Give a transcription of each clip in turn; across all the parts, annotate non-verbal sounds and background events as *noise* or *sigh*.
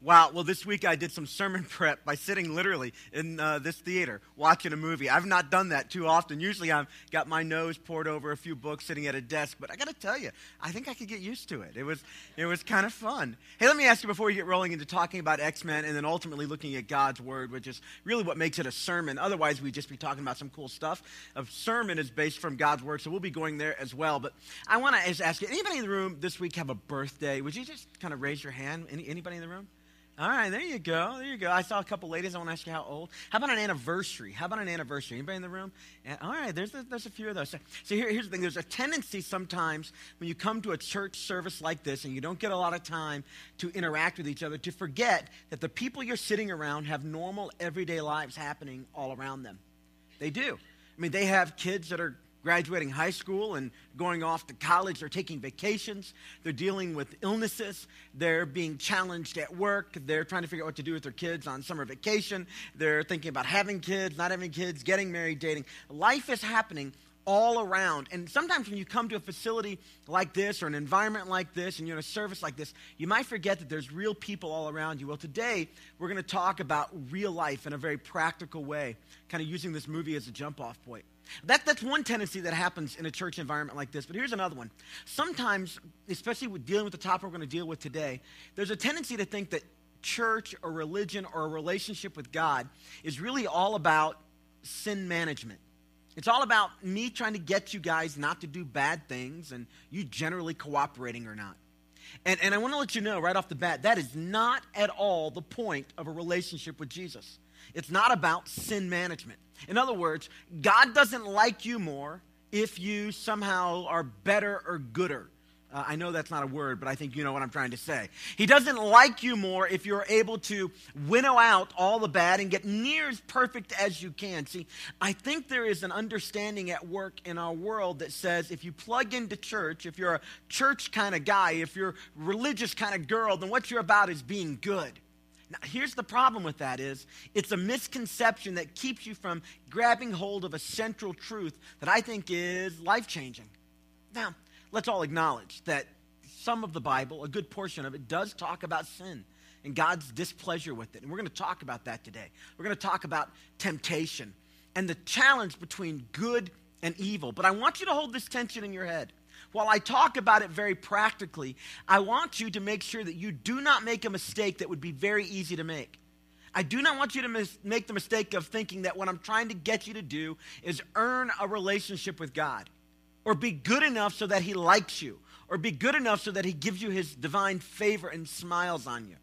Wow. Well, this week I did some sermon *laughs* prep by sitting literally in uh, this theater watching a movie. I've not done that too often. Usually I've got my nose poured over a few books sitting at a desk, but I got to tell you, I think I could get used to it. It was, it was kind of fun. Hey, let me ask you before we get rolling into talking about X Men and then ultimately looking at God's Word, which is really what makes it a sermon. Otherwise, we'd just be talking about some cool stuff. A sermon is based from God's Word, so we'll be going there as well. But I want to ask you anybody in the room this week have a birthday? Would you just kind of raise your hand? Any, anybody in the room? All right, there you go. There you go. I saw a couple ladies. I want to ask you how old. How about an anniversary? How about an anniversary? Anybody in the room? All right, there's a, there's a few of those. So, so here, here's the thing. There's a tendency sometimes when you come to a church service like this and you don't get a lot of time to interact with each other to forget that the people you're sitting around have normal everyday lives happening all around them. They do. I mean, they have kids that are graduating high school and going off to college. They're taking vacations. They're dealing with illnesses. They're being challenged at work. They're trying to figure out what to do with their kids on summer vacation. They're thinking about having kids, not having kids, getting married, dating. Life is happening all around. And sometimes when you come to a facility like this or an environment like this and you're in a service like this, you might forget that there's real people all around you. Well, today we're going to talk about real life in a very practical way, kind of using this movie as a jump off point. That, that's one tendency that happens in a church environment like this. But here's another one. Sometimes, especially with dealing with the topic we're going to deal with today, there's a tendency to think that church or religion or a relationship with God is really all about sin management. It's all about me trying to get you guys not to do bad things and you generally cooperating or not. And, and I want to let you know right off the bat that is not at all the point of a relationship with Jesus. It's not about sin management. In other words, God doesn't like you more if you somehow are better or gooder. Uh, I know that's not a word, but I think you know what I'm trying to say. He doesn't like you more if you're able to winnow out all the bad and get near as perfect as you can. See, I think there is an understanding at work in our world that says if you plug into church, if you're a church kind of guy, if you're religious kind of girl, then what you're about is being good. Now, here's the problem with that is it's a misconception that keeps you from grabbing hold of a central truth that I think is life-changing. Now, let's all acknowledge that some of the Bible, a good portion of it, does talk about sin and God's displeasure with it. And we're going to talk about that today. We're going to talk about temptation and the challenge between good and evil. But I want you to hold this tension in your head. While I talk about it very practically, I want you to make sure that you do not make a mistake that would be very easy to make. I do not want you to mis- make the mistake of thinking that what I'm trying to get you to do is earn a relationship with God or be good enough so that He likes you or be good enough so that He gives you His divine favor and smiles on you.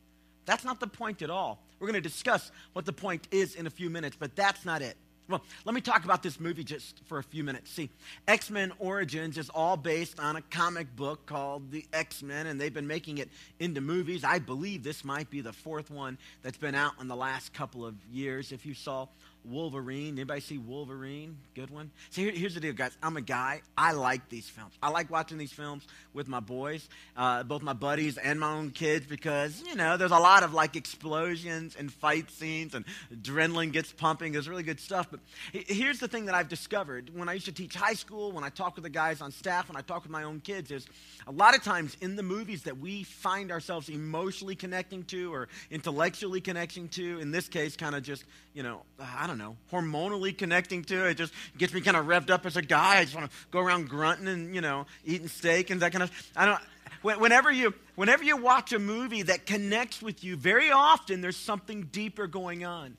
That's not the point at all. We're going to discuss what the point is in a few minutes, but that's not it. Well, let me talk about this movie just for a few minutes. See, X Men Origins is all based on a comic book called The X Men, and they've been making it into movies. I believe this might be the fourth one that's been out in the last couple of years. If you saw Wolverine. Anybody see Wolverine? Good one. See, here, here's the deal, guys. I'm a guy. I like these films. I like watching these films with my boys, uh, both my buddies and my own kids, because you know there's a lot of like explosions and fight scenes and adrenaline gets pumping. There's really good stuff. But here's the thing that I've discovered when I used to teach high school, when I talk with the guys on staff, when I talk with my own kids, is a lot of times in the movies that we find ourselves emotionally connecting to or intellectually connecting to. In this case, kind of just you know I don't don't know, hormonally connecting to. It just gets me kind of revved up as a guy. I just want to go around grunting and, you know, eating steak and that kind of I don't whenever you whenever you watch a movie that connects with you, very often there's something deeper going on.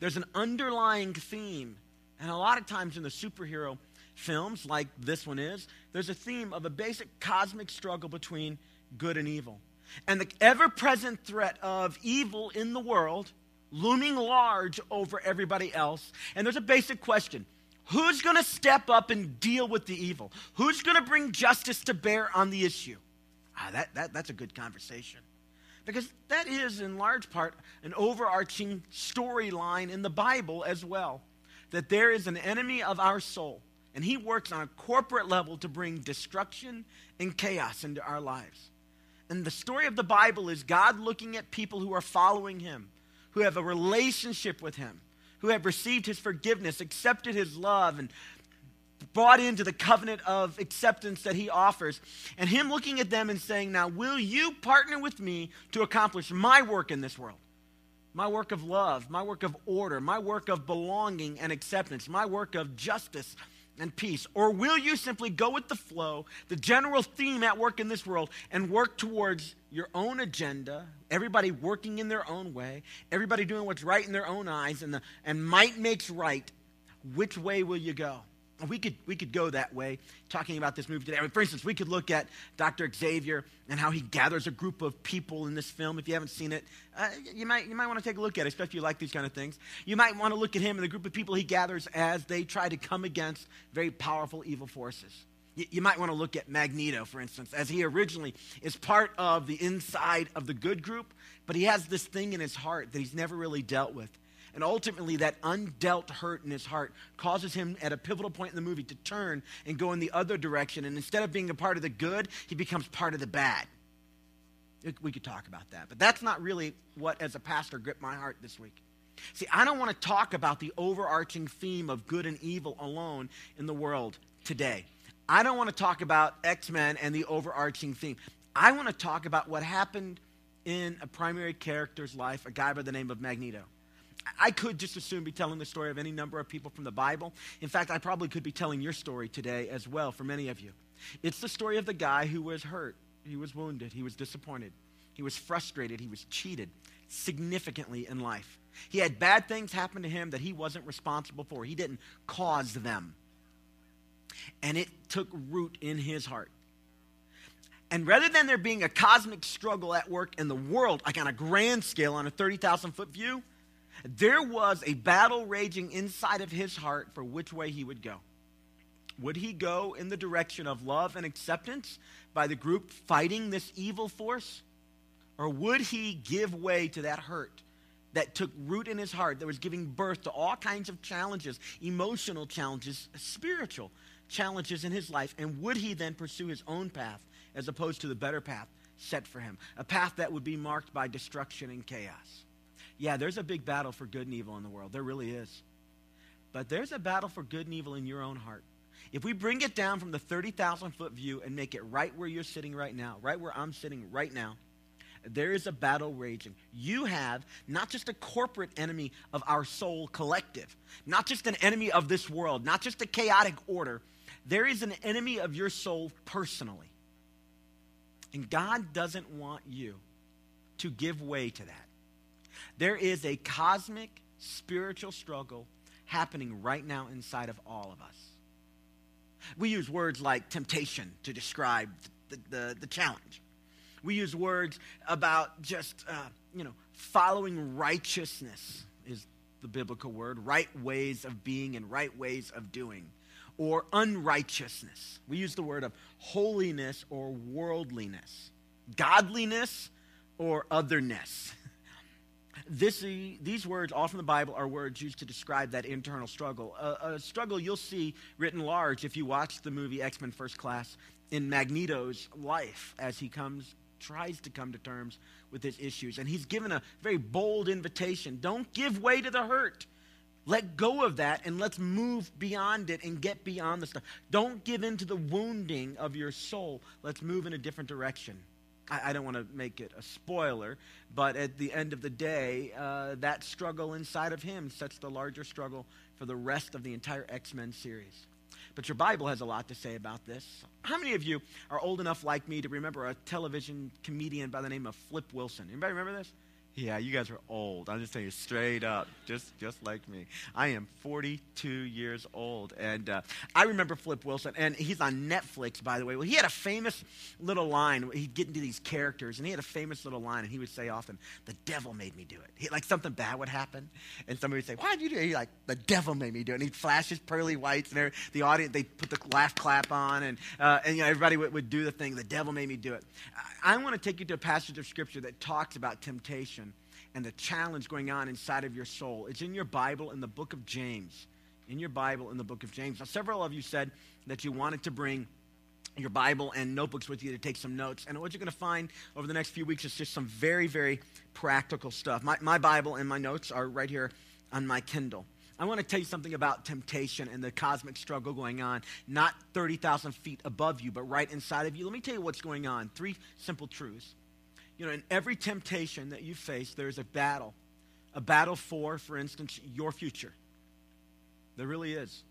There's an underlying theme. And a lot of times in the superhero films like this one is, there's a theme of a basic cosmic struggle between good and evil. And the ever present threat of evil in the world looming large over everybody else. And there's a basic question Who's going to step up and deal with the evil? Who's going to bring justice to bear on the issue? Ah, that, that, that's a good conversation. Because that is, in large part, an overarching storyline in the Bible as well. That there is an enemy of our soul, and he works on a corporate level to bring destruction and chaos into our lives. And the story of the Bible is God looking at people who are following him who have a relationship with Him, who have received His forgiveness, accepted His love, and bought into the covenant of acceptance that he offers. And him looking at them and saying, Now, will you partner with me to accomplish my work in this world? My work of love, my work of order, my work of belonging and acceptance, my work of justice and peace? Or will you simply go with the flow, the general theme at work in this world, and work towards your own agenda, everybody working in their own way, everybody doing what's right in their own eyes, and, the, and might makes right? Which way will you go? We could, we could go that way talking about this movie today. I mean, for instance, we could look at Dr. Xavier and how he gathers a group of people in this film. If you haven't seen it, uh, you, might, you might want to take a look at it, especially if you like these kind of things. You might want to look at him and the group of people he gathers as they try to come against very powerful evil forces. You, might want to look at Magneto, for instance, as he originally is part of the inside of the good group, but he has this thing in his heart that he's never really dealt with. And ultimately, that undealt hurt in his heart causes him at a pivotal point in the movie to turn and go in the other direction. And instead of being a part of the good, he becomes part of the bad. We could talk about that. But that's not really what, as a pastor, gripped my heart this week. See, I don't want to talk about the overarching theme of good and evil alone in the world today. I don't want to talk about X Men and the overarching theme. I want to talk about what happened in a primary character's life, a guy by the name of Magneto. I could just as soon be telling the story of any number of people from the Bible. In fact, I probably could be telling your story today as well for many of you. It's the story of the guy who was hurt, he was wounded, he was disappointed, he was frustrated, he was cheated significantly in life. He had bad things happen to him that he wasn't responsible for, he didn't cause them. And it took root in his heart. And rather than there being a cosmic struggle at work in the world, like on a grand scale, on a 30,000 foot view, there was a battle raging inside of his heart for which way he would go. Would he go in the direction of love and acceptance by the group fighting this evil force? Or would he give way to that hurt that took root in his heart, that was giving birth to all kinds of challenges, emotional challenges, spiritual challenges in his life? And would he then pursue his own path as opposed to the better path set for him? A path that would be marked by destruction and chaos. Yeah, there's a big battle for good and evil in the world. There really is. But there's a battle for good and evil in your own heart. If we bring it down from the 30,000 foot view and make it right where you're sitting right now, right where I'm sitting right now, there is a battle raging. You have not just a corporate enemy of our soul collective, not just an enemy of this world, not just a chaotic order. There is an enemy of your soul personally. And God doesn't want you to give way to that. There is a cosmic spiritual struggle happening right now inside of all of us. We use words like temptation to describe the, the, the challenge. We use words about just, uh, you know, following righteousness is the biblical word, right ways of being and right ways of doing, or unrighteousness. We use the word of holiness or worldliness, godliness or otherness. *laughs* This, these words, all from the Bible, are words used to describe that internal struggle. A, a struggle you'll see written large if you watch the movie X Men First Class in Magneto's life as he comes, tries to come to terms with his issues. And he's given a very bold invitation don't give way to the hurt. Let go of that and let's move beyond it and get beyond the stuff. Don't give in to the wounding of your soul. Let's move in a different direction. I, I don't want to make it a spoiler, but at the end of the day, uh, that struggle inside of him sets the larger struggle for the rest of the entire X Men series. But your Bible has a lot to say about this. How many of you are old enough, like me, to remember a television comedian by the name of Flip Wilson? Anybody remember this? Yeah, you guys are old. I'm just saying straight up, just just like me. I am 42 years old, and uh, I remember Flip Wilson, and he's on Netflix, by the way. Well, he had a famous little line. He'd get into these characters, and he had a famous little line, and he would say often, "The devil made me do it." He, like something bad would happen, and somebody would say, "Why did you do it?" He's like, "The devil made me do it." And he'd flash his pearly whites, and the audience they put the laugh clap on, and uh, and you know everybody would, would do the thing. The devil made me do it. I, I want to take you to a passage of scripture that talks about temptation and the challenge going on inside of your soul. It's in your Bible in the book of James. In your Bible in the book of James. Now, several of you said that you wanted to bring your Bible and notebooks with you to take some notes. And what you're going to find over the next few weeks is just some very, very practical stuff. My, my Bible and my notes are right here on my Kindle. I want to tell you something about temptation and the cosmic struggle going on, not 30,000 feet above you, but right inside of you. Let me tell you what's going on. Three simple truths. You know, in every temptation that you face, there's a battle. A battle for, for instance, your future. There really is.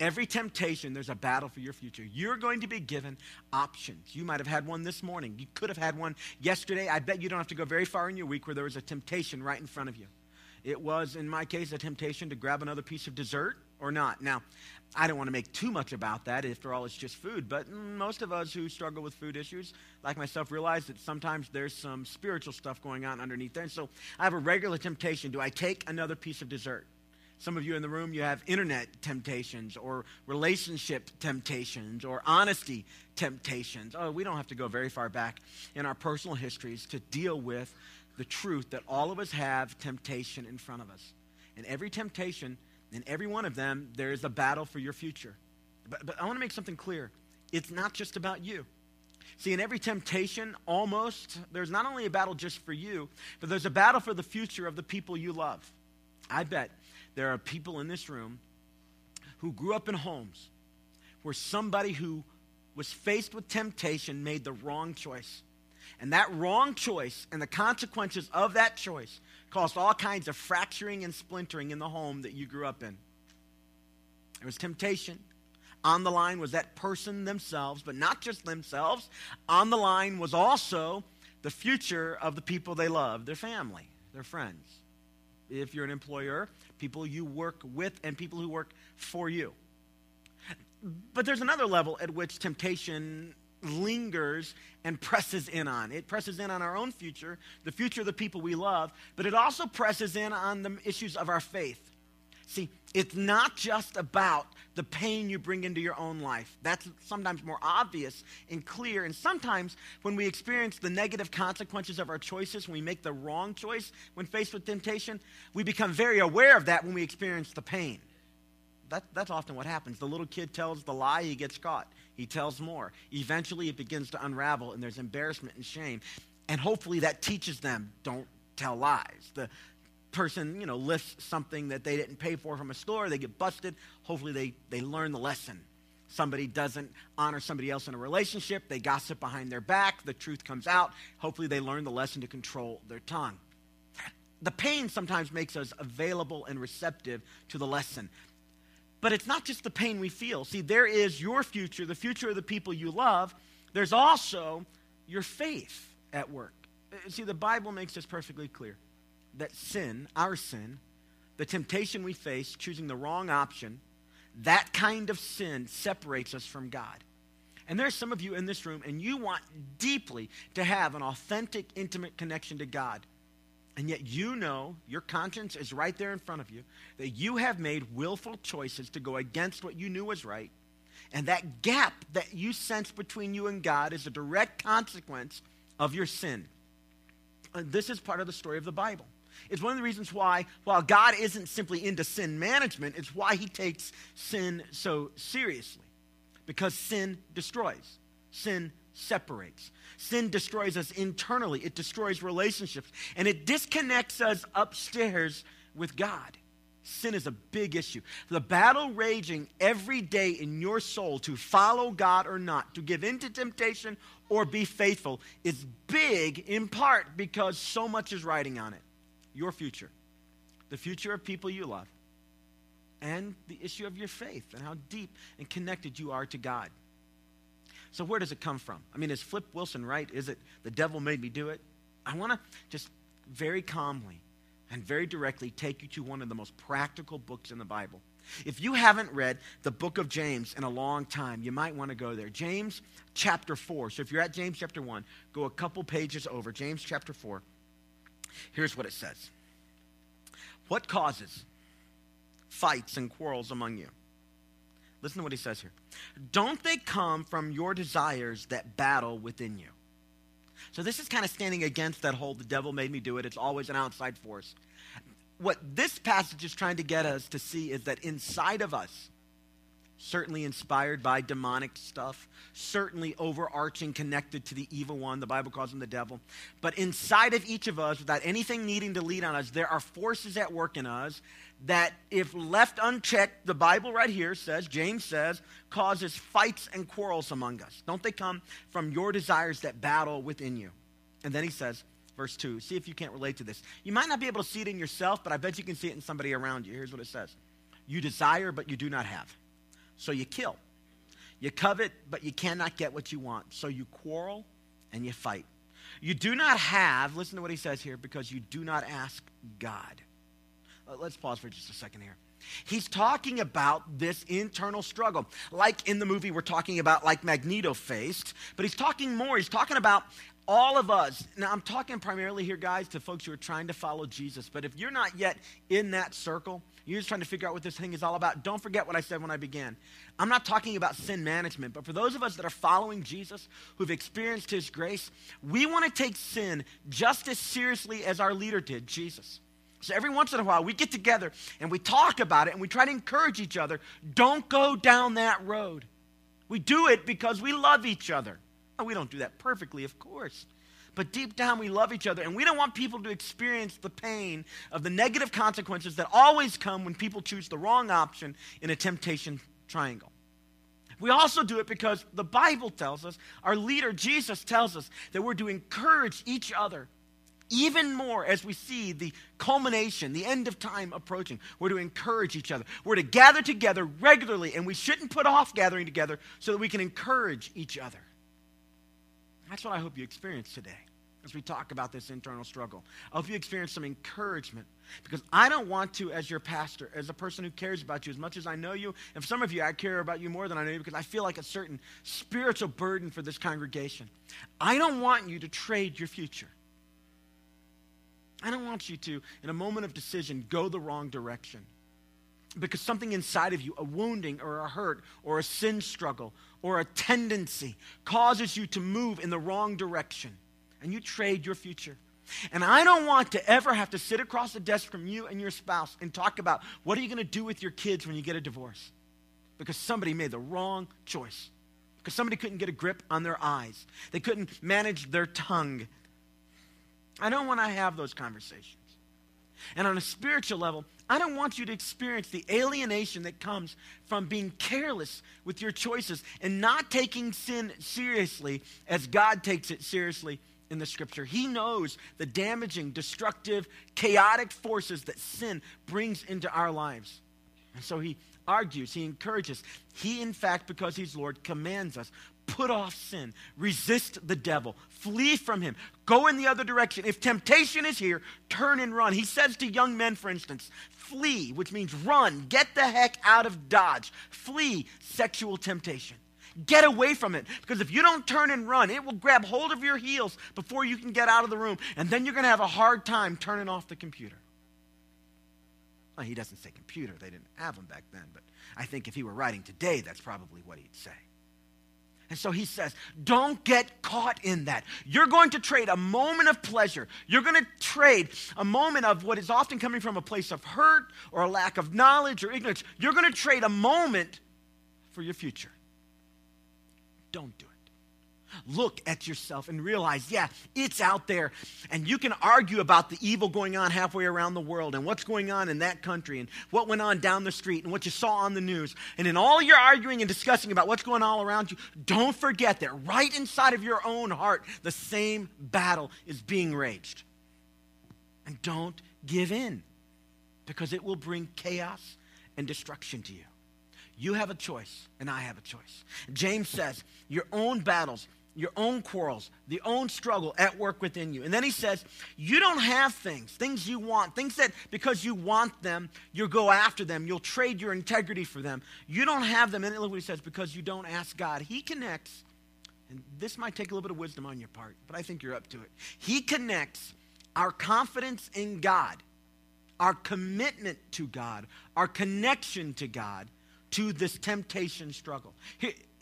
Every temptation, there's a battle for your future. You're going to be given options. You might have had one this morning. You could have had one yesterday. I bet you don't have to go very far in your week where there was a temptation right in front of you. It was, in my case, a temptation to grab another piece of dessert or not. Now, I don't want to make too much about that. After all, it's just food. But most of us who struggle with food issues, like myself, realize that sometimes there's some spiritual stuff going on underneath there. And so I have a regular temptation. Do I take another piece of dessert? Some of you in the room, you have internet temptations or relationship temptations or honesty temptations. Oh, we don't have to go very far back in our personal histories to deal with the truth that all of us have temptation in front of us. And every temptation, in every one of them, there is a battle for your future. But, but I want to make something clear it's not just about you. See, in every temptation, almost, there's not only a battle just for you, but there's a battle for the future of the people you love. I bet there are people in this room who grew up in homes where somebody who was faced with temptation made the wrong choice. And that wrong choice and the consequences of that choice caused all kinds of fracturing and splintering in the home that you grew up in. There was temptation. On the line was that person themselves, but not just themselves. On the line was also the future of the people they love, their family, their friends. If you're an employer, people you work with and people who work for you. But there's another level at which temptation lingers and presses in on. It presses in on our own future, the future of the people we love, but it also presses in on the issues of our faith. See, it's not just about the pain you bring into your own life. That's sometimes more obvious and clear. And sometimes when we experience the negative consequences of our choices, when we make the wrong choice when faced with temptation, we become very aware of that when we experience the pain. That, that's often what happens. The little kid tells the lie, he gets caught. He tells more. Eventually, it begins to unravel, and there's embarrassment and shame. And hopefully, that teaches them don't tell lies. The person, you know, lifts something that they didn't pay for from a store, they get busted. Hopefully, they, they learn the lesson. Somebody doesn't honor somebody else in a relationship, they gossip behind their back, the truth comes out. Hopefully, they learn the lesson to control their tongue. The pain sometimes makes us available and receptive to the lesson. But it's not just the pain we feel. See, there is your future, the future of the people you love. There's also your faith at work. Uh, see, the Bible makes this perfectly clear that sin, our sin, the temptation we face, choosing the wrong option, that kind of sin separates us from God. And there's some of you in this room, and you want deeply to have an authentic, intimate connection to God. And yet you know, your conscience is right there in front of you, that you have made willful choices to go against what you knew was right. And that gap that you sense between you and God is a direct consequence of your sin. And this is part of the story of the Bible. It's one of the reasons why, while God isn't simply into sin management, it's why he takes sin so seriously. Because sin destroys, sin separates. Sin destroys us internally, it destroys relationships, and it disconnects us upstairs with God. Sin is a big issue. The battle raging every day in your soul to follow God or not, to give in to temptation or be faithful, is big in part because so much is riding on it. Your future, the future of people you love, and the issue of your faith and how deep and connected you are to God. So, where does it come from? I mean, is Flip Wilson right? Is it the devil made me do it? I want to just very calmly and very directly take you to one of the most practical books in the Bible. If you haven't read the book of James in a long time, you might want to go there. James chapter 4. So if you're at James chapter 1, go a couple pages over. James chapter 4. Here's what it says What causes fights and quarrels among you? Listen to what he says here. Don't they come from your desires that battle within you? So this is kind of standing against that whole the devil made me do it. It's always an outside force. What this passage is trying to get us to see is that inside of us, certainly inspired by demonic stuff, certainly overarching, connected to the evil one. The Bible calls him the devil. But inside of each of us, without anything needing to lead on us, there are forces at work in us that, if left unchecked, the Bible right here says, James says, causes fights and quarrels among us. Don't they come from your desires that battle within you? And then he says, verse 2, see if you can't relate to this. You might not be able to see it in yourself, but I bet you can see it in somebody around you. Here's what it says You desire, but you do not have. So you kill. You covet, but you cannot get what you want. So you quarrel and you fight. You do not have, listen to what he says here, because you do not ask God. Let's pause for just a second here. He's talking about this internal struggle. Like in the movie, we're talking about like Magneto faced, but he's talking more. He's talking about all of us. Now, I'm talking primarily here, guys, to folks who are trying to follow Jesus. But if you're not yet in that circle, you're just trying to figure out what this thing is all about. Don't forget what I said when I began. I'm not talking about sin management, but for those of us that are following Jesus, who've experienced his grace, we want to take sin just as seriously as our leader did, Jesus. So every once in a while, we get together and we talk about it and we try to encourage each other. Don't go down that road. We do it because we love each other. Oh, we don't do that perfectly, of course. But deep down, we love each other, and we don't want people to experience the pain of the negative consequences that always come when people choose the wrong option in a temptation triangle. We also do it because the Bible tells us, our leader Jesus tells us, that we're to encourage each other even more as we see the culmination, the end of time approaching. We're to encourage each other. We're to gather together regularly, and we shouldn't put off gathering together so that we can encourage each other. That's what I hope you experience today as we talk about this internal struggle. I hope you experience some encouragement because I don't want to, as your pastor, as a person who cares about you as much as I know you, and for some of you, I care about you more than I know you because I feel like a certain spiritual burden for this congregation. I don't want you to trade your future. I don't want you to, in a moment of decision, go the wrong direction because something inside of you, a wounding or a hurt or a sin struggle or a tendency, causes you to move in the wrong direction and you trade your future. And I don't want to ever have to sit across the desk from you and your spouse and talk about what are you going to do with your kids when you get a divorce? Because somebody made the wrong choice. Because somebody couldn't get a grip on their eyes. They couldn't manage their tongue. I don't want to have those conversations. And on a spiritual level, I don't want you to experience the alienation that comes from being careless with your choices and not taking sin seriously as God takes it seriously in the scripture. He knows the damaging, destructive, chaotic forces that sin brings into our lives. And so he argues, he encourages. He, in fact, because he's Lord, commands us put off sin, resist the devil, flee from him, go in the other direction. If temptation is here, turn and run. He says to young men, for instance, flee, which means run, get the heck out of Dodge, flee sexual temptation. Get away from it. Because if you don't turn and run, it will grab hold of your heels before you can get out of the room. And then you're going to have a hard time turning off the computer. Well, he doesn't say computer. They didn't have them back then. But I think if he were writing today, that's probably what he'd say. And so he says, don't get caught in that. You're going to trade a moment of pleasure. You're going to trade a moment of what is often coming from a place of hurt or a lack of knowledge or ignorance. You're going to trade a moment for your future. Don't do it. Look at yourself and realize, yeah, it's out there. And you can argue about the evil going on halfway around the world and what's going on in that country and what went on down the street and what you saw on the news. And in all your arguing and discussing about what's going on all around you, don't forget that right inside of your own heart, the same battle is being raged. And don't give in because it will bring chaos and destruction to you. You have a choice, and I have a choice. James says, Your own battles, your own quarrels, the own struggle at work within you. And then he says, You don't have things, things you want, things that because you want them, you'll go after them, you'll trade your integrity for them. You don't have them. And look what he says, because you don't ask God. He connects, and this might take a little bit of wisdom on your part, but I think you're up to it. He connects our confidence in God, our commitment to God, our connection to God to this temptation struggle.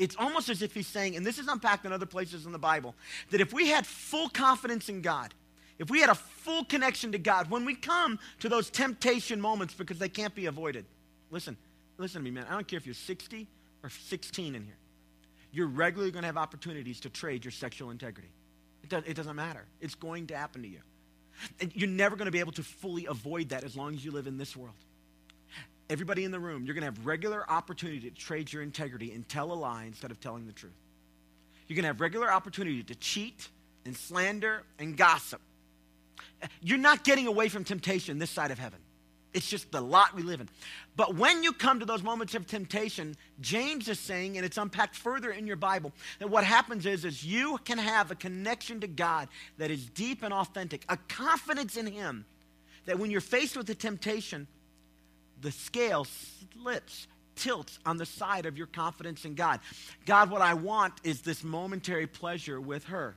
It's almost as if he's saying, and this is unpacked in other places in the Bible, that if we had full confidence in God, if we had a full connection to God, when we come to those temptation moments, because they can't be avoided, listen, listen to me, man. I don't care if you're 60 or 16 in here, you're regularly going to have opportunities to trade your sexual integrity. It, does, it doesn't matter. It's going to happen to you. And you're never going to be able to fully avoid that as long as you live in this world. Everybody in the room, you're going to have regular opportunity to trade your integrity and tell a lie instead of telling the truth. You're going to have regular opportunity to cheat and slander and gossip. You're not getting away from temptation this side of heaven. It's just the lot we live in. But when you come to those moments of temptation, James is saying, and it's unpacked further in your Bible, that what happens is, is you can have a connection to God that is deep and authentic, a confidence in Him that when you're faced with a temptation, the scale slips, tilts on the side of your confidence in God. God, what I want is this momentary pleasure with her.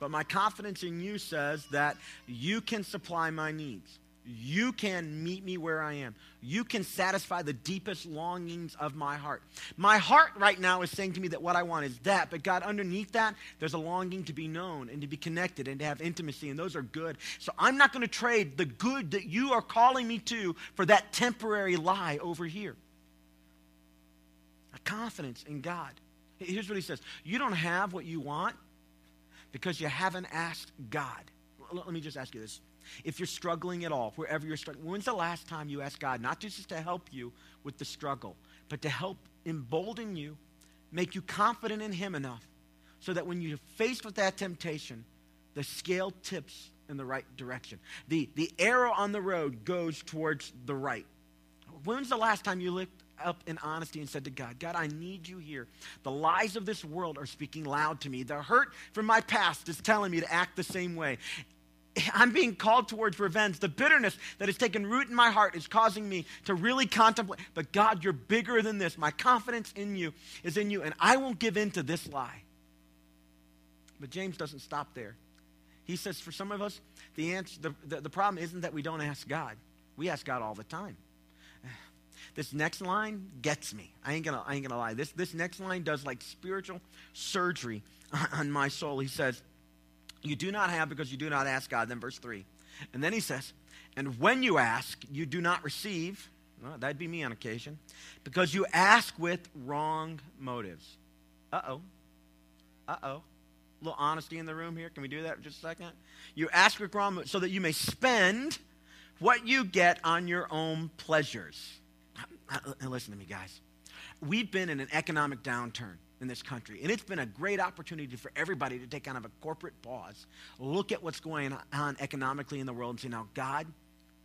But my confidence in you says that you can supply my needs. You can meet me where I am. You can satisfy the deepest longings of my heart. My heart right now is saying to me that what I want is that, but God, underneath that, there's a longing to be known and to be connected and to have intimacy, and those are good. So I'm not going to trade the good that you are calling me to for that temporary lie over here. A confidence in God. Here's what he says You don't have what you want because you haven't asked God. Let me just ask you this if you're struggling at all, wherever you're struggling, when's the last time you asked God, not just to help you with the struggle, but to help embolden you, make you confident in Him enough so that when you're faced with that temptation, the scale tips in the right direction. The, the arrow on the road goes towards the right. When's the last time you looked up in honesty and said to God, God, I need you here. The lies of this world are speaking loud to me. The hurt from my past is telling me to act the same way. *laughs* I'm being called towards revenge. The bitterness that has taken root in my heart is causing me to really contemplate. But God, you're bigger than this. My confidence in you is in you, and I won't give in to this lie. But James doesn't stop there. He says, for some of us, the, answer, the, the, the problem isn't that we don't ask God. We ask God all the time. *sighs* This next line gets me. I ain't gonna, I ain't gonna lie. This, this next line does like spiritual surgery *laughs* on my soul. He says, you do not have because you do not ask God. Then verse 3. And then he says, And when you ask, you do not receive. Well, that'd be me on occasion. Because you ask with wrong motives. Uh oh. Uh oh. A little honesty in the room here. Can we do that for just a second? You ask with wrong motives so that you may spend what you get on your own pleasures. Now, listen to me, guys. We've been in an economic downturn in this country. And it's been a great opportunity for everybody to take kind of a corporate pause, look at what's going on economically in the world, and say, now, God,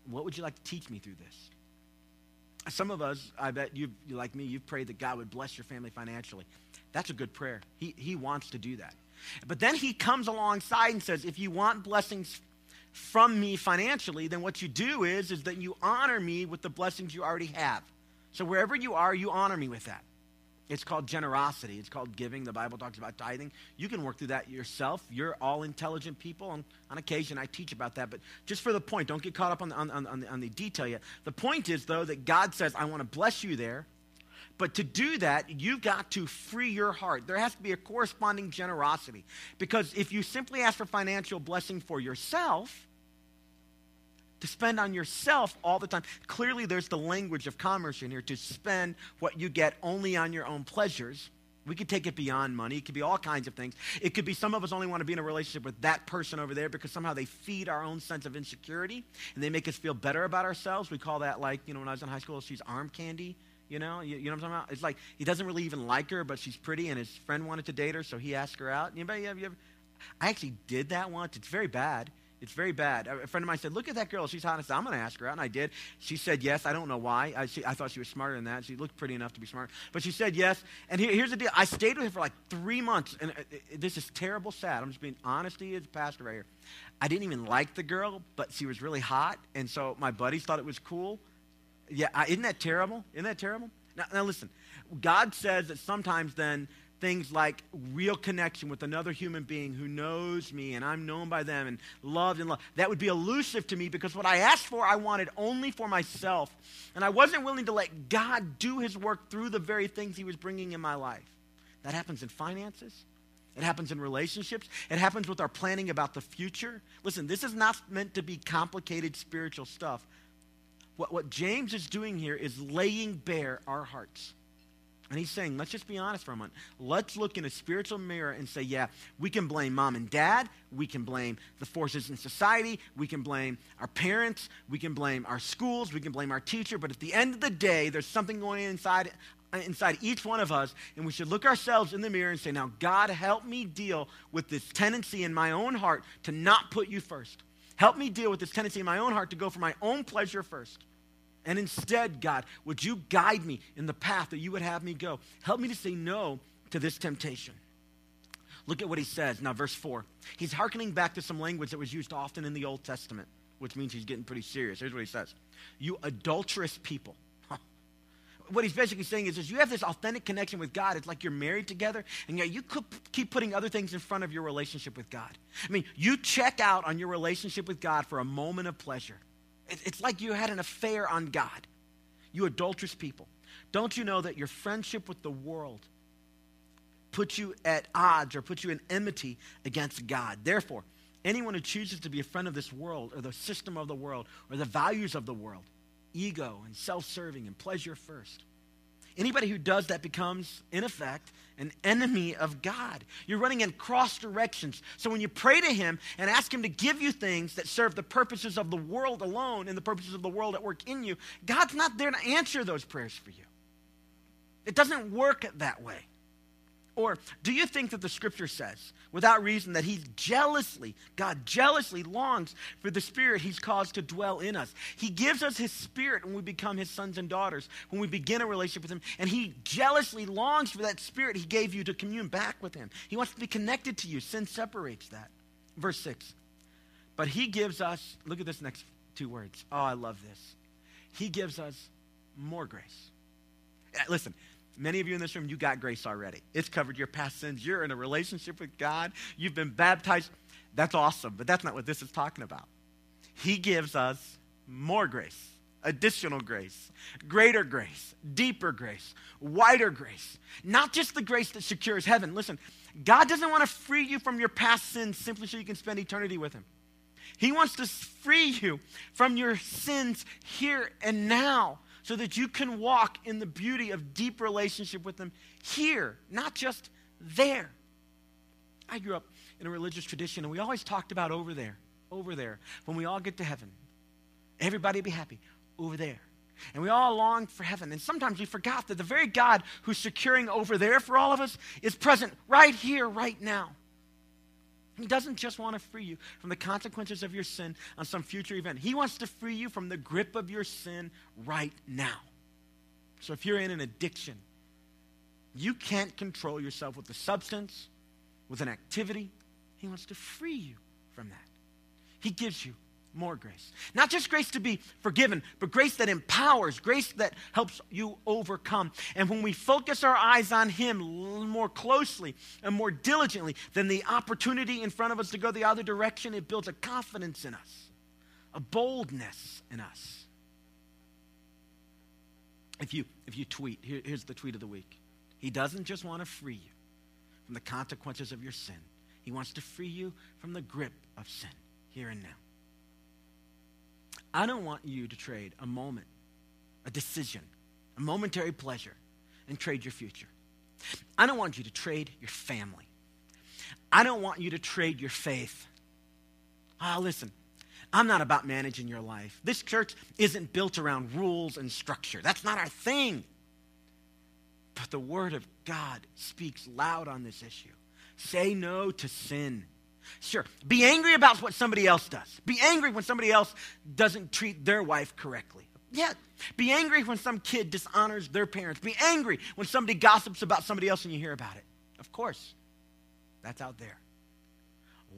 what would you like to teach me through this? Some of us, I bet you, like me, you've prayed that God would bless your family financially. That's a good prayer. He, he wants to do that. But then he comes alongside and says, if you want blessings from me financially, then what you do is, is that you honor me with the blessings you already have. So wherever you are, you honor me with that. It's called generosity. It's called giving. The Bible talks about tithing. You can work through that yourself. You're all intelligent people. And on occasion, I teach about that. But just for the point, don't get caught up on the, on, on, the, on the detail yet. The point is, though, that God says, I want to bless you there. But to do that, you've got to free your heart. There has to be a corresponding generosity. Because if you simply ask for financial blessing for yourself, to spend on yourself all the time. Clearly, there's the language of commerce in here to spend what you get only on your own pleasures. We could take it beyond money. It could be all kinds of things. It could be some of us only want to be in a relationship with that person over there because somehow they feed our own sense of insecurity and they make us feel better about ourselves. We call that, like, you know, when I was in high school, she's arm candy. You know, you, you know what I'm talking about? It's like he doesn't really even like her, but she's pretty, and his friend wanted to date her, so he asked her out. Anybody have you ever? I actually did that once. It's very bad. It's very bad. A friend of mine said, Look at that girl. She's hot. I said, I'm going to ask her out. And I did. She said yes. I don't know why. I, she, I thought she was smarter than that. She looked pretty enough to be smart. But she said yes. And here, here's the deal I stayed with her for like three months. And uh, this is terrible sad. I'm just being honest as a pastor right here. I didn't even like the girl, but she was really hot. And so my buddies thought it was cool. Yeah, isn't that terrible? Isn't that terrible? Now, now listen, God says that sometimes then things like real connection with another human being who knows me and I'm known by them and loved and loved. That would be elusive to me because what I asked for, I wanted only for myself. And I wasn't willing to let God do his work through the very things he was bringing in my life. That happens in finances. It happens in relationships. It happens with our planning about the future. Listen, this is not meant to be complicated spiritual stuff. What, what James is doing here is laying bare our hearts And he's saying, let's just be honest for a moment. Let's look in a spiritual mirror and say, yeah, we can blame mom and dad. We can blame the forces in society. We can blame our parents. We can blame our schools. We can blame our teacher. But at the end of the day, there's something going inside, uh, inside each one of us. And we should look ourselves in the mirror and say, now, God, help me deal with this tendency in my own heart to not put you first. Help me deal with this tendency in my own heart to go for my own pleasure first. And instead, God, would you guide me in the path that you would have me go? Help me to say no to this temptation. Look at what he says. Now, verse 4. He's hearkening back to some language that was used often in the Old Testament, which means he's getting pretty serious. Here's what he says You adulterous people. What he's basically saying is, is you have this authentic connection with God. It's like you're married together, and yet you keep putting other things in front of your relationship with God. I mean, you check out on your relationship with God for a moment of pleasure. It's like you had an affair on God. You adulterous people. Don't you know that your friendship with the world puts you at odds or puts you in enmity against God? Therefore, anyone who chooses to be a friend of this world or the system of the world or the values of the world, ego and self serving and pleasure first, Anybody who does that becomes, in effect, an enemy of God. You're running in cross directions. So when you pray to Him and ask Him to give you things that serve the purposes of the world alone and the purposes of the world at work in you, God's not there to answer those prayers for you. It doesn't work that way. Or do you think that the scripture says, without reason, that He jealously, God jealously longs for the Spirit He's caused to dwell in us? He gives us His Spirit when we become His sons and daughters, when we begin a relationship with Him, and He jealously longs for that Spirit He gave you to commune back with Him. He wants to be connected to you. Sin separates that. Verse 6. But He gives us, look at this next two words. Oh, I love this. He gives us more grace. Uh, listen, Many of you in this room, you got grace already. It's covered your past sins. You're in a relationship with God. You've been baptized. That's awesome, but that's not what this is talking about. He gives us more grace, additional grace, greater grace, deeper grace, wider grace. Not just the grace that secures heaven. Listen, God doesn't want to free you from your past sins simply so you can spend eternity with Him. He wants to free you from your sins here and now so that you can walk in the beauty of deep relationship with Him here, not just there. I grew up in a religious tradition, and we always talked about over there, over there. When we all get to heaven, everybody be happy over there. And we all longed for heaven. And sometimes we forgot that the very God who's securing over there for all of us is present right here, right now. He doesn't just want to free you from the consequences of your sin on some future event. He wants to free you from the grip of your sin right now. So if you're in an addiction, you can't control yourself with a substance, with an activity. He wants to free you from that. He gives you more grace. Not just grace to be forgiven, but grace that empowers, grace that helps you overcome. And when we focus our eyes on Him more closely and more diligently than the opportunity in front of us to go the other direction, it builds a confidence in us, a boldness in us. If you, if you tweet, here, here's the tweet of the week He doesn't just want to free you from the consequences of your sin, He wants to free you from the grip of sin here and now. I don't want you to trade a moment, a decision, a momentary pleasure, and trade your future. I don't want you to trade your family. I don't want you to trade your faith. Ah, oh, listen, I'm not about managing your life. This church isn't built around rules and structure. That's not our thing. But the Word of God speaks loud on this issue. Say no to sin. Sure. Be angry about what somebody else does. Be angry when somebody else doesn't treat their wife correctly. Yeah. Be angry when some kid dishonors their parents. Be angry when somebody gossips about somebody else and you hear about it. Of course. That's out there.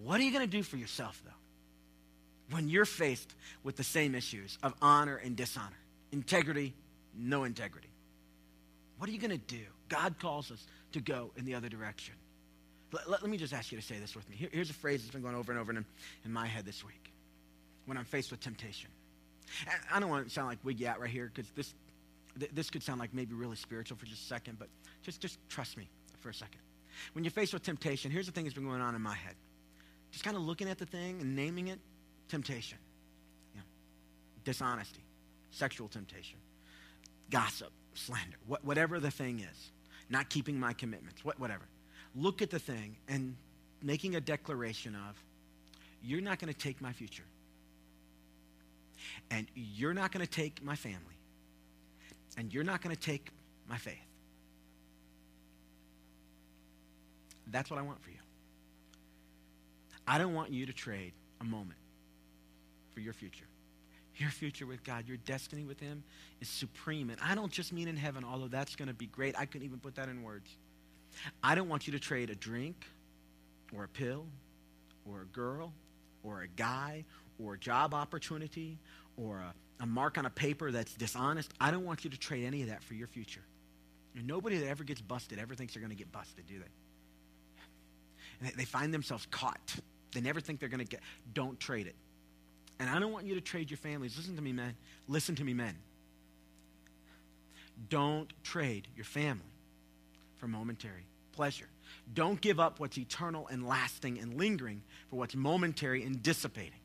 What are you going to do for yourself, though, when you're faced with the same issues of honor and dishonor, integrity, no integrity? What are you going to do? God calls us to go in the other direction. Let, let, let, me just ask you to say this with me. Here, here's a phrase that's been going over and over in, in my head this week when I'm faced with temptation. And I don't want to sound like wiggy out right here because this, th- this could sound like maybe really spiritual for just a second, but just, just trust me for a second. When you're faced with temptation, here's the thing that's been going on in my head. Just kind of looking at the thing and naming it temptation. Dishonesty, sexual temptation, gossip, slander, wh- whatever the thing is. not keeping my commitments, what, whatever. Look at the thing and making a declaration of, you're not going to take my future. And you're not going to take my family. And you're not going to take my faith. That's what I want for you. I don't want you to trade a moment for your future. Your future with God, your destiny with Him is supreme. And I don't just mean in heaven, although that's going to be great. I couldn't even put that in words. I don't want you to trade a drink or a pill or a girl or a guy or a job opportunity or a, a mark on a paper that's dishonest. I don't want you to trade any of that for your future. And nobody that ever gets busted ever thinks they're going to get busted, do they? And they find themselves caught. They never think they're going to get. Don't trade it. And I don't want you to trade your families. Listen to me, men. Listen to me, men. Don't trade your family for momentary pleasure. Don't give up what's eternal and lasting and lingering for what's momentary and dissipating.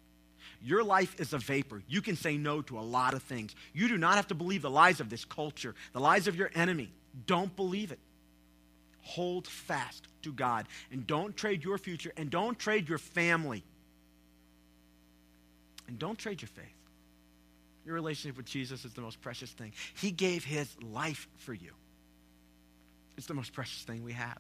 Your life is a vapor. You can say no to a lot of things. You do not have to believe the lies of this culture, the lies of your enemy. Don't believe it. Hold fast to God and don't trade your future and don't trade your family. And don't trade your faith. Your relationship with Jesus is the most precious thing. He gave his life for you. It's the most precious thing we have.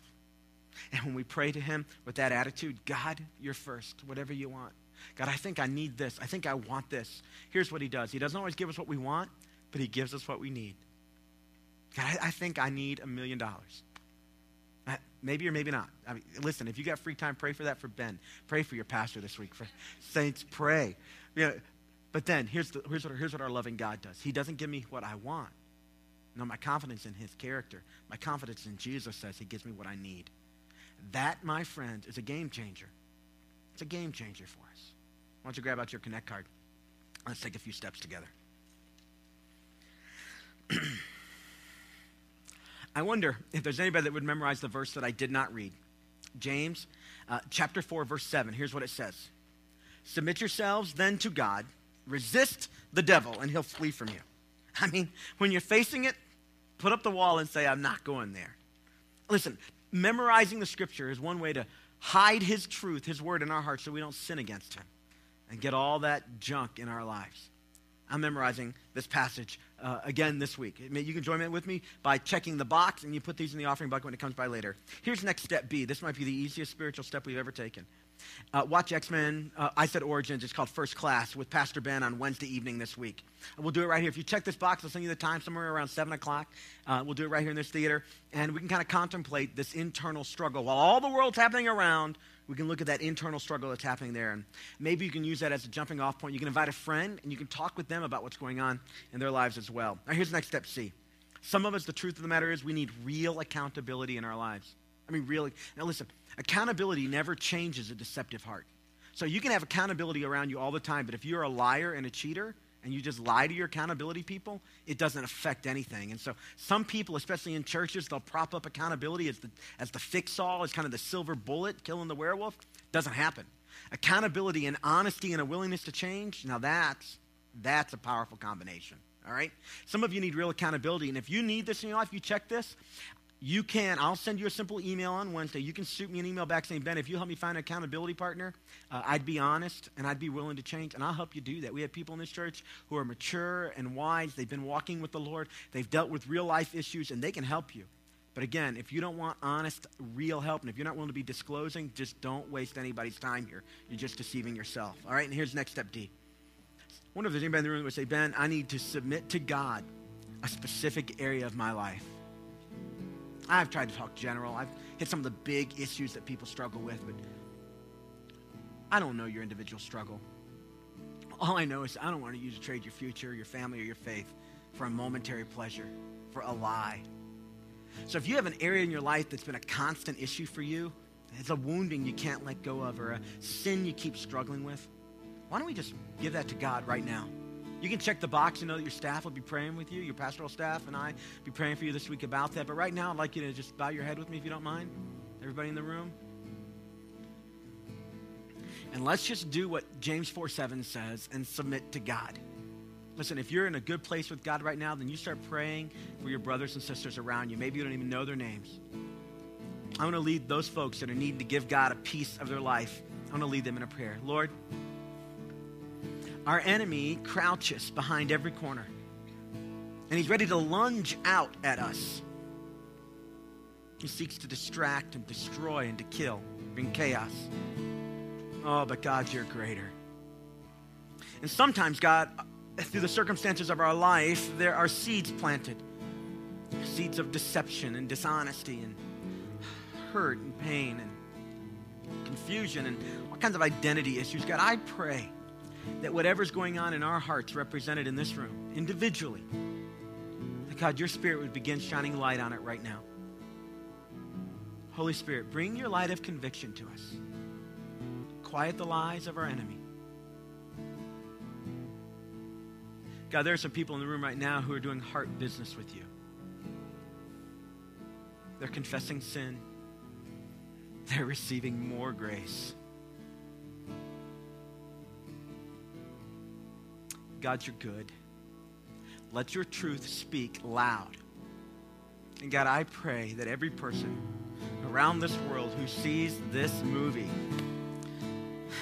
And when we pray to him with that attitude, God, you're first, whatever you want. God, I think I need this. I think I want this. Here's what he does He doesn't always give us what we want, but he gives us what we need. God, I, I think I need a million dollars. Uh, maybe or maybe not. I mean, listen, if you got free time, pray for that for Ben. Pray for your pastor this week. For saints, pray. Yeah, but then here's, the, here's, what, here's what our loving God does. He doesn't give me what I want. No, my confidence in his character, my confidence in Jesus says he gives me what I need. That, my friend, is a game changer. It's a game changer for us. Why don't you grab out your Connect card? Let's take a few steps together. *clears throat* I wonder if there's anybody that would memorize the verse that I did not read. James uh, chapter 4, verse 7. Here's what it says Submit yourselves then to God, resist the devil, and he'll flee from you. I mean, when you're facing it, put up the wall and say, I'm not going there. Listen, memorizing the scripture is one way to hide his truth, his word in our hearts so we don't sin against him and get all that junk in our lives. I'm memorizing this passage uh, again this week. You can join in with me by checking the box, and you put these in the offering bucket when it comes by later. Here's next step B. This might be the easiest spiritual step we've ever taken. Uh, watch X Men. Uh, I said Origins. It's called First Class with Pastor Ben on Wednesday evening this week. We'll do it right here. If you check this box, I'll send you the time somewhere around 7 o'clock. Uh, we'll do it right here in this theater. And we can kind of contemplate this internal struggle. While all the world's happening around, we can look at that internal struggle that's happening there. And maybe you can use that as a jumping off point. You can invite a friend and you can talk with them about what's going on in their lives as well. Now, here's next step C. Some of us, the truth of the matter is, we need real accountability in our lives. I mean, really. Now, listen, accountability never changes a deceptive heart. So you can have accountability around you all the time, but if you're a liar and a cheater, and you just lie to your accountability people, it doesn't affect anything. And so some people, especially in churches, they'll prop up accountability as the, as the fix all, as kind of the silver bullet killing the werewolf. Doesn't happen. Accountability and honesty and a willingness to change, now that's, that's a powerful combination. All right? Some of you need real accountability. And if you need this in your life, you check this you can, I'll send you a simple email on Wednesday. You can shoot me an email back saying, Ben, if you help me find an accountability partner, uh, I'd be honest and I'd be willing to change, and I'll help you do that. We have people in this church who are mature and wise. They've been walking with the Lord, they've dealt with real life issues, and they can help you. But again, if you don't want honest, real help, and if you're not willing to be disclosing, just don't waste anybody's time here. You're just deceiving yourself. All right, and here's next step D. I wonder if there's anybody in the room that would say, Ben, I need to submit to God a specific area of my life. I've tried to talk general. I've hit some of the big issues that people struggle with, but I don't know your individual struggle. All I know is I don't want you to trade your future, your family, or your faith for a momentary pleasure, for a lie. So if you have an area in your life that's been a constant issue for you, it's a wounding you can't let go of, or a sin you keep struggling with, why don't we just give that to God right now? You can check the box and know that your staff will be praying with you. Your pastoral staff and I be praying for you this week about that. But right now, I'd like you to just bow your head with me if you don't mind. Everybody in the room. And let's just do what James 4 7 says and submit to God. Listen, if you're in a good place with God right now, then you start praying for your brothers and sisters around you. Maybe you don't even know their names. I want to lead those folks that are needing to give God a piece of their life. I want to lead them in a prayer. Lord, our enemy crouches behind every corner, and he's ready to lunge out at us. He seeks to distract and destroy and to kill, bring chaos. Oh, but God, you're greater. And sometimes, God, through the circumstances of our life, there are seeds planted seeds of deception and dishonesty and hurt and pain and confusion and all kinds of identity issues. God, I pray that whatever's going on in our hearts represented in this room, individually, that God, your Spirit would begin shining light on it right now. Holy Spirit, bring your light of conviction to us. Quiet the lies of our enemy. God, there are some people in the room right now who are doing heart business with you. They're confessing sin, they're receiving more grace. God, you're good. Let your truth speak loud. And God, I pray that every person around this world who sees this movie,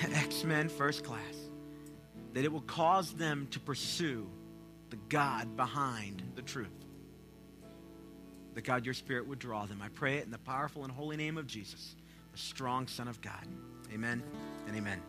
*laughs* X Men First Class, that it will cause them to pursue the God behind the truth. That God, your Spirit would draw them. I pray it in the powerful and holy name of Jesus, the strong Son of God. Amen and amen.